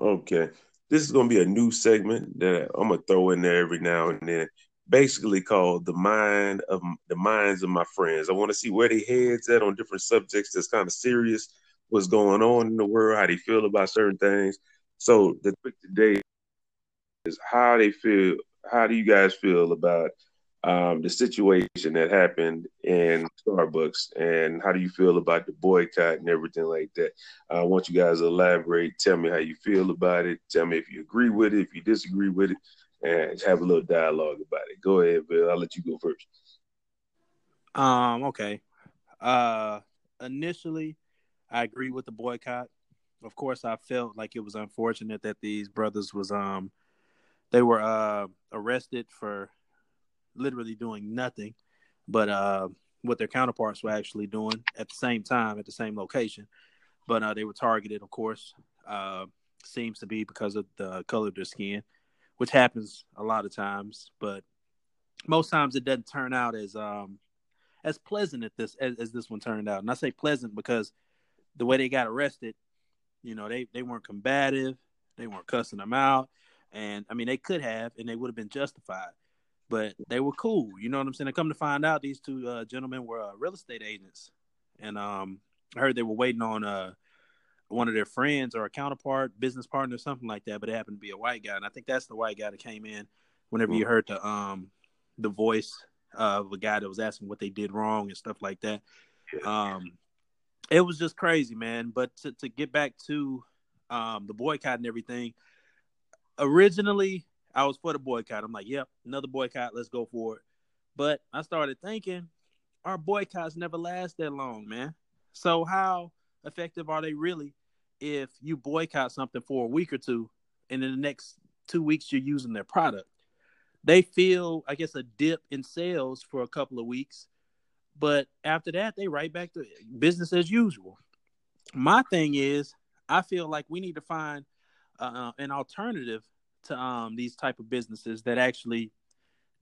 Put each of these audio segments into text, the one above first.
Okay. This is going to be a new segment that I'm going to throw in there every now and then. Basically called the mind of the minds of my friends. I want to see where they heads at on different subjects that's kind of serious, what's going on in the world, how they feel about certain things. So the topic today is how they feel. How do you guys feel about um, the situation that happened in Starbucks, and how do you feel about the boycott and everything like that? I want you guys to elaborate. Tell me how you feel about it. Tell me if you agree with it, if you disagree with it, and have a little dialogue about it. Go ahead, Bill. I'll let you go first. Um. Okay. Uh. Initially, I agree with the boycott. Of course, I felt like it was unfortunate that these brothers was um they were uh arrested for literally doing nothing, but uh, what their counterparts were actually doing at the same time at the same location. But uh, they were targeted, of course. Uh, seems to be because of the color of their skin, which happens a lot of times. But most times it doesn't turn out as um as pleasant as this as, as this one turned out. And I say pleasant because the way they got arrested, you know, they they weren't combative, they weren't cussing them out, and I mean they could have, and they would have been justified but they were cool. You know what I'm saying? I come to find out, these two uh, gentlemen were uh, real estate agents, and um, I heard they were waiting on uh, one of their friends or a counterpart, business partner, or something like that. But it happened to be a white guy, and I think that's the white guy that came in whenever you heard the um the voice of a guy that was asking what they did wrong and stuff like that. Um, it was just crazy, man. But to to get back to um the boycott and everything, originally I was for the boycott. I'm like, yep, another boycott. Let's go for it. But I started thinking, our boycotts never last that long, man. So how effective are they really if you boycott something for a week or two, and in the next two weeks you're using their product? They feel, I guess, a dip in sales for a couple of weeks, but after that, they right back to business as usual. My thing is, I feel like we need to find uh, an alternative to um, these type of businesses that actually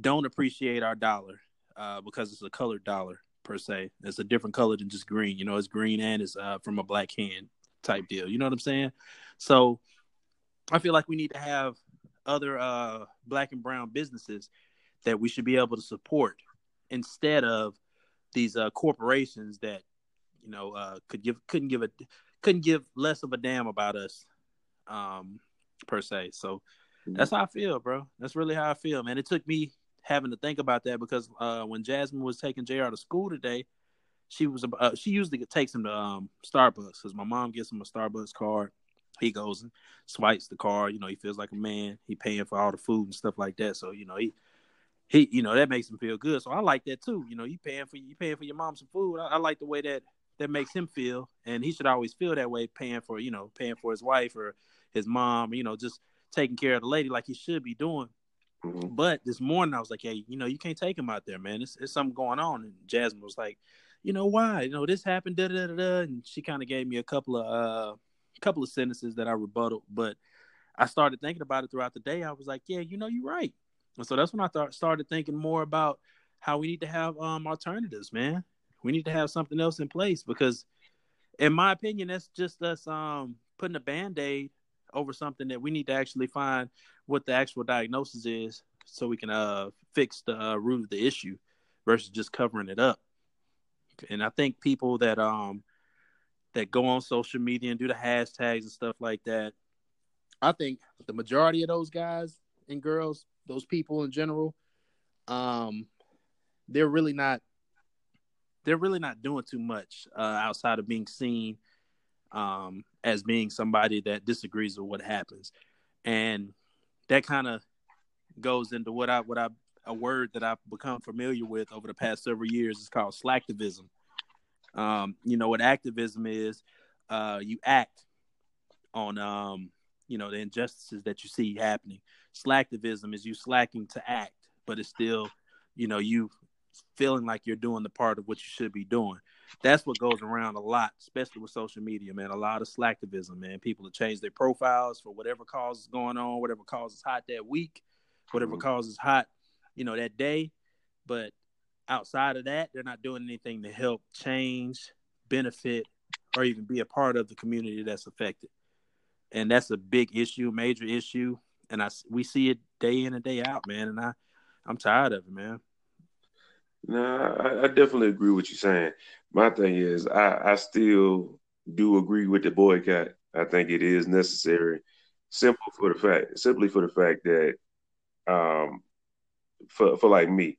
don't appreciate our dollar uh, because it's a colored dollar per se. It's a different color than just green. You know, it's green and it's uh, from a black hand type deal. You know what I'm saying? So I feel like we need to have other uh, black and brown businesses that we should be able to support instead of these uh, corporations that you know uh, could give couldn't give a couldn't give less of a damn about us um, per se. So that's how I feel, bro. That's really how I feel, man. It took me having to think about that because uh, when Jasmine was taking Jr. to school today, she was uh, she usually takes him to um, Starbucks because my mom gets him a Starbucks card. He goes and swipes the card. You know, he feels like a man. He paying for all the food and stuff like that. So you know, he he you know that makes him feel good. So I like that too. You know, you paying for you paying for your mom some food. I, I like the way that that makes him feel, and he should always feel that way, paying for you know paying for his wife or his mom. You know, just taking care of the lady like he should be doing. Mm-hmm. But this morning I was like, hey, you know, you can't take him out there, man. It's, it's something going on. And Jasmine was like, you know why? You know, this happened, da da da da. And she kind of gave me a couple of uh a couple of sentences that I rebutted. But I started thinking about it throughout the day. I was like, yeah, you know, you're right. And so that's when I th- started thinking more about how we need to have um alternatives, man. We need to have something else in place because, in my opinion, that's just us um putting a band aid over something that we need to actually find what the actual diagnosis is so we can uh fix the uh, root of the issue versus just covering it up. And I think people that um that go on social media and do the hashtags and stuff like that, I think the majority of those guys and girls, those people in general, um, they're really not they're really not doing too much uh, outside of being seen um, as being somebody that disagrees with what happens, and that kind of goes into what I what I a word that I've become familiar with over the past several years is called slacktivism. Um, you know what activism is? Uh, you act on um, you know the injustices that you see happening. Slacktivism is you slacking to act, but it's still you know you feeling like you're doing the part of what you should be doing that's what goes around a lot, especially with social media, man. A lot of slacktivism, man. People have changed their profiles for whatever cause is going on, whatever cause is hot that week, whatever mm-hmm. cause is hot, you know, that day. But outside of that, they're not doing anything to help change, benefit, or even be a part of the community that's affected. and that's a big issue, major issue, and I we see it day in and day out, man. And I I'm tired of it, man. No, I, I definitely agree with you saying. My thing is, I, I still do agree with the boycott. I think it is necessary, simple for the fact, simply for the fact that, um, for for like me,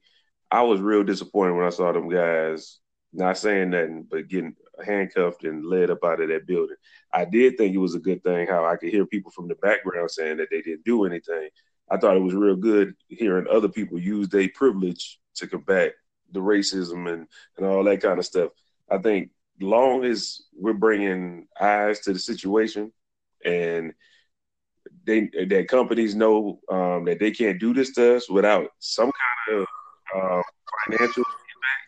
I was real disappointed when I saw them guys not saying nothing but getting handcuffed and led up out of that building. I did think it was a good thing how I could hear people from the background saying that they didn't do anything. I thought it was real good hearing other people use their privilege to combat the racism and, and all that kind of stuff. I think long as we're bringing eyes to the situation and they that companies know um, that they can't do this to us without some kind of uh, financial feedback,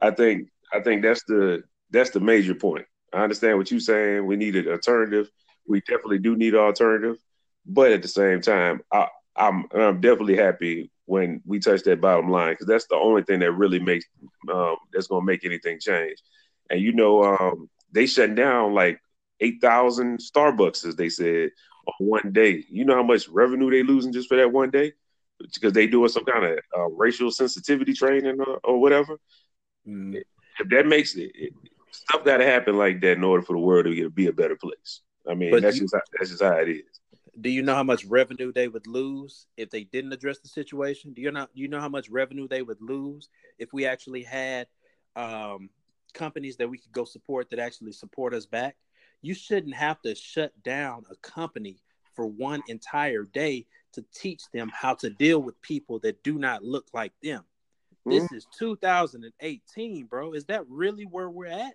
I think I think that's the that's the major point. I understand what you're saying. We need an alternative. We definitely do need an alternative, but at the same time, I, I'm I'm definitely happy when we touch that bottom line because that's the only thing that really makes um, that's going to make anything change. And you know, um, they shut down like eight thousand Starbucks, as they said, on one day. You know how much revenue they losing just for that one day because they doing some kind of uh, racial sensitivity training or, or whatever. Mm. If that makes it, it stuff got to happen like that in order for the world to be a better place. I mean, but that's you, just how, that's just how it is do you know how much revenue they would lose if they didn't address the situation? Do you know you know how much revenue they would lose if we actually had um, companies that we could go support that actually support us back? You shouldn't have to shut down a company for one entire day to teach them how to deal with people that do not look like them. Mm-hmm. This is 2018, bro. Is that really where we're at?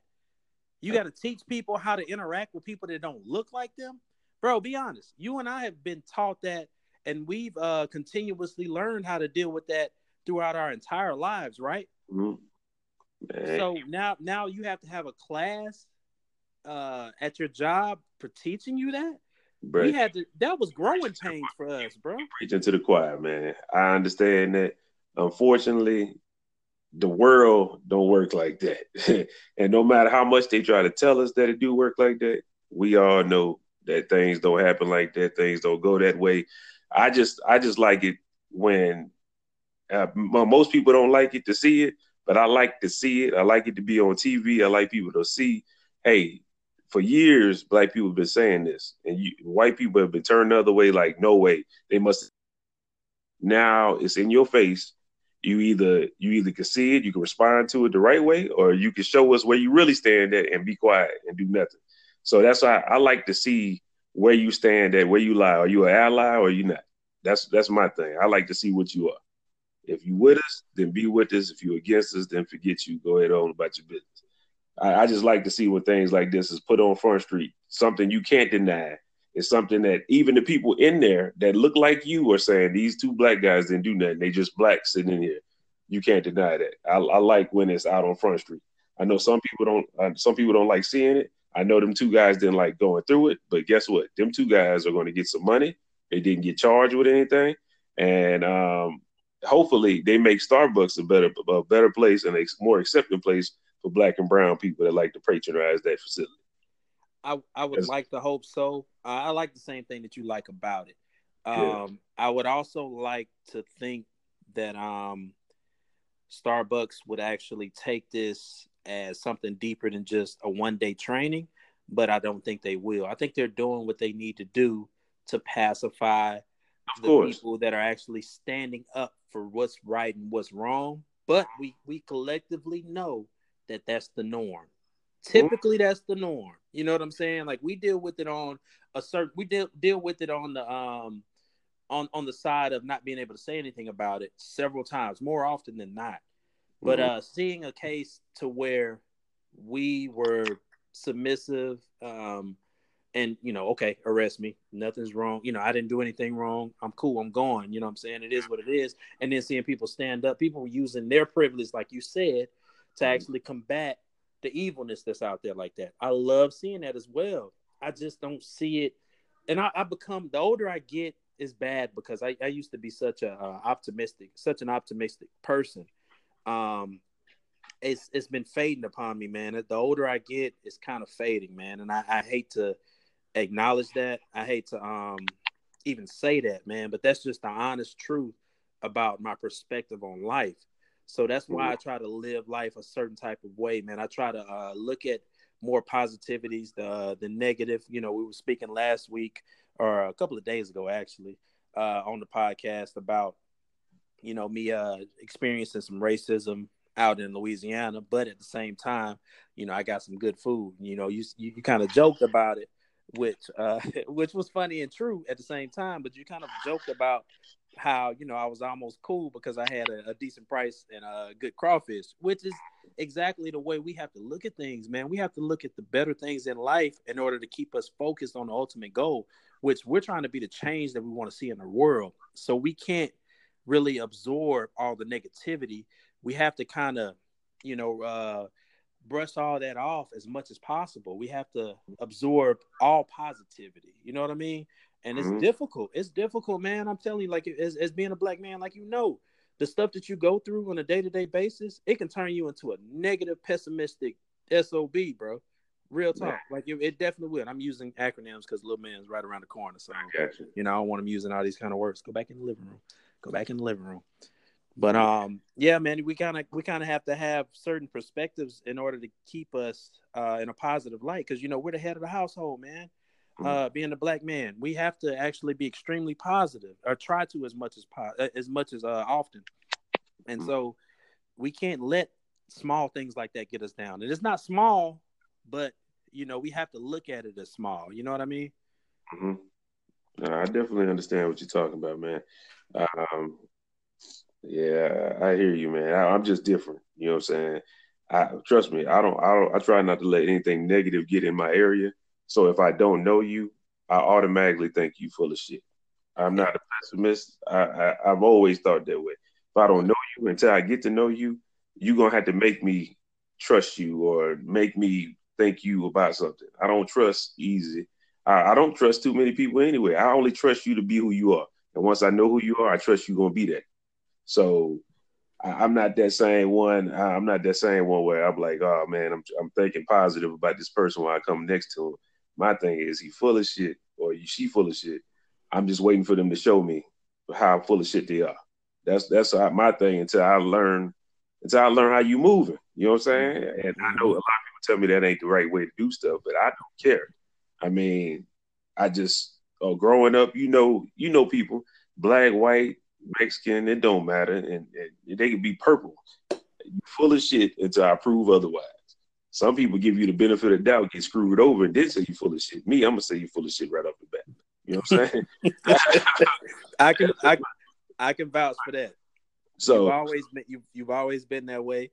You got to teach people how to interact with people that don't look like them bro, be honest. You and I have been taught that, and we've uh, continuously learned how to deal with that throughout our entire lives, right? Mm-hmm. So now, now you have to have a class uh, at your job for teaching you that. Bro, we had to. That was growing pains for us, bro. Preaching to the choir, man. I understand that. Unfortunately, the world don't work like that. and no matter how much they try to tell us that it do work like that, we all know that things don't happen like that, things don't go that way. I just I just like it when uh, most people don't like it to see it, but I like to see it. I like it to be on TV. I like people to see, hey, for years black people have been saying this, and you, white people have been turned the other way. Like, no way, they must. Now it's in your face. You either you either can see it, you can respond to it the right way, or you can show us where you really stand at and be quiet and do nothing. So that's why I like to see where you stand at, where you lie. Are you an ally or you not? That's that's my thing. I like to see what you are. If you with us, then be with us. If you against us, then forget you. Go ahead on about your business. I, I just like to see when things like this is put on Front Street. Something you can't deny. It's something that even the people in there that look like you are saying these two black guys didn't do nothing. They just black sitting in here. You can't deny that. I, I like when it's out on Front Street. I know some people don't. Uh, some people don't like seeing it, I know them two guys didn't like going through it, but guess what? Them two guys are going to get some money. They didn't get charged with anything, and um, hopefully they make Starbucks a better a better place and a more accepting place for Black and Brown people that like to patronize that facility. I I would like to hope so. I like the same thing that you like about it. Um, yeah. I would also like to think that um, Starbucks would actually take this as something deeper than just a one day training, but I don't think they will. I think they're doing what they need to do to pacify of the course. people that are actually standing up for what's right and what's wrong. But we we collectively know that that's the norm. Typically, that's the norm. You know what I'm saying? Like we deal with it on a certain we deal deal with it on the um on on the side of not being able to say anything about it several times, more often than not. But mm-hmm. uh, seeing a case to where we were submissive, um, and you know, okay, arrest me, nothing's wrong. You know, I didn't do anything wrong. I'm cool. I'm gone. You know, what I'm saying it is what it is. And then seeing people stand up, people using their privilege, like you said, to mm-hmm. actually combat the evilness that's out there like that. I love seeing that as well. I just don't see it, and I, I become the older I get is bad because I, I used to be such a uh, optimistic, such an optimistic person um, it's it's been fading upon me, man. The older I get, it's kind of fading, man. And I, I hate to acknowledge that. I hate to um even say that, man, but that's just the honest truth about my perspective on life. So that's why I try to live life a certain type of way, man. I try to uh, look at more positivities, the the negative. You know, we were speaking last week or a couple of days ago, actually, uh, on the podcast about you know me uh, experiencing some racism out in Louisiana, but at the same time, you know, I got some good food. You know, you you, you kind of joked about it, which uh, which was funny and true at the same time. But you kind of joked about how you know I was almost cool because I had a, a decent price and a good crawfish, which is exactly the way we have to look at things, man. We have to look at the better things in life in order to keep us focused on the ultimate goal, which we're trying to be the change that we want to see in the world. So we can't really absorb all the negativity. We have to kind of, you know, uh, brush all that off as much as possible. We have to absorb all positivity. You know what I mean? And it's mm-hmm. difficult. It's difficult, man. I'm telling you, like as, as being a black man, like you know, the stuff that you go through on a day to day basis, it can turn you into a negative, pessimistic sob, bro. Real talk, like it, it, definitely will. I'm using acronyms because little man's right around the corner, so you. you know I don't want him using all these kind of words. Go back in the living room. Go back in the living room. But um, yeah, man, we kind of we kind of have to have certain perspectives in order to keep us uh, in a positive light because you know we're the head of the household, man. Mm-hmm. Uh, being a black man, we have to actually be extremely positive or try to as much as po- uh, as much as uh, often. And mm-hmm. so we can't let small things like that get us down. And it's not small, but you know we have to look at it as small. You know what I mean? Mm-hmm. I definitely understand what you're talking about, man. Um, yeah, I hear you, man. I, am just different. You know what I'm saying? I trust me. I don't. I don't. I try not to let anything negative get in my area. So if I don't know you, I automatically think you full of shit. I'm not a pessimist. I, I have always thought that way. If I don't know you until I get to know you, you're gonna have to make me trust you or make me think you about something. I don't trust easy. I, I don't trust too many people anyway. I only trust you to be who you are. And once I know who you are, I trust you're gonna be that. So I, am not that same one. I'm not that same one where I'm like, oh man, I'm I'm thinking positive about this person when I come next to him. My thing is he full of shit or she full of shit. I'm just waiting for them to show me how full of shit they are. That's that's my thing until I learn until I learn how you moving. You know what I'm saying? And I know a lot tell me that ain't the right way to do stuff, but I don't care. I mean, I just uh, growing up, you know, you know people, black, white, Mexican, it don't matter, and, and they could be purple. You full of shit until I prove otherwise. Some people give you the benefit of doubt, get screwed over, and then say you full of shit. Me, I'm gonna say you full of shit right off the bat. You know what I'm saying? I can I, I can vouch for that. So you've always been you've, you've always been that way,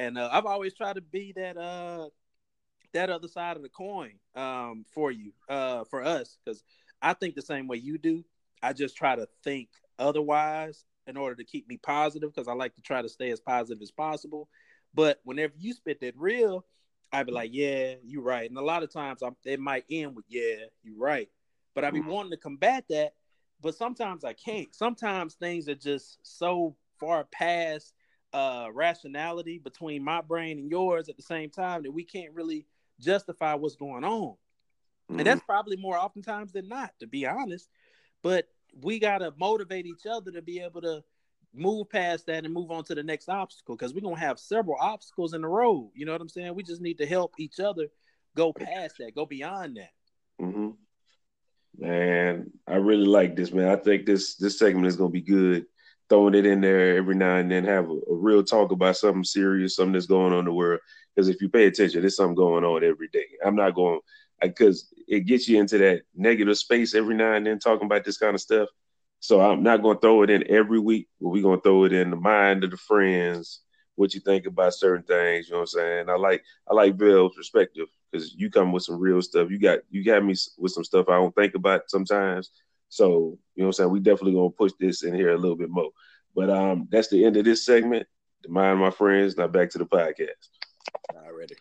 and uh, I've always tried to be that uh that other side of the coin um for you uh for us because I think the same way you do. I just try to think otherwise in order to keep me positive because I like to try to stay as positive as possible. But whenever you spit that real, I'd be like, yeah, you're right. And a lot of times I'm, it might end with, yeah, you're right. But I'd be mm-hmm. wanting to combat that, but sometimes I can't. Sometimes things are just so far past uh, rationality between my brain and yours at the same time that we can't really justify what's going on. Mm-hmm. And that's probably more oftentimes than not, to be honest. But we gotta motivate each other to be able to move past that and move on to the next obstacle because we're gonna have several obstacles in the road. You know what I'm saying? We just need to help each other go past that, go beyond that. Mm-hmm. Man, I really like this, man. I think this this segment is gonna be good. Throwing it in there every now and then, have a, a real talk about something serious, something that's going on in the world. Because if you pay attention, there's something going on every day. I'm not going because it gets you into that negative space every now and then talking about this kind of stuff. So I'm not going to throw it in every week, but we're going to throw it in the mind of the friends, what you think about certain things. You know what I'm saying? I like I like Bill's perspective because you come with some real stuff. You got you got me with some stuff I don't think about sometimes. So you know what I'm saying? We definitely gonna push this in here a little bit more. But um, that's the end of this segment. Mind, my friends. Now back to the podcast. Already.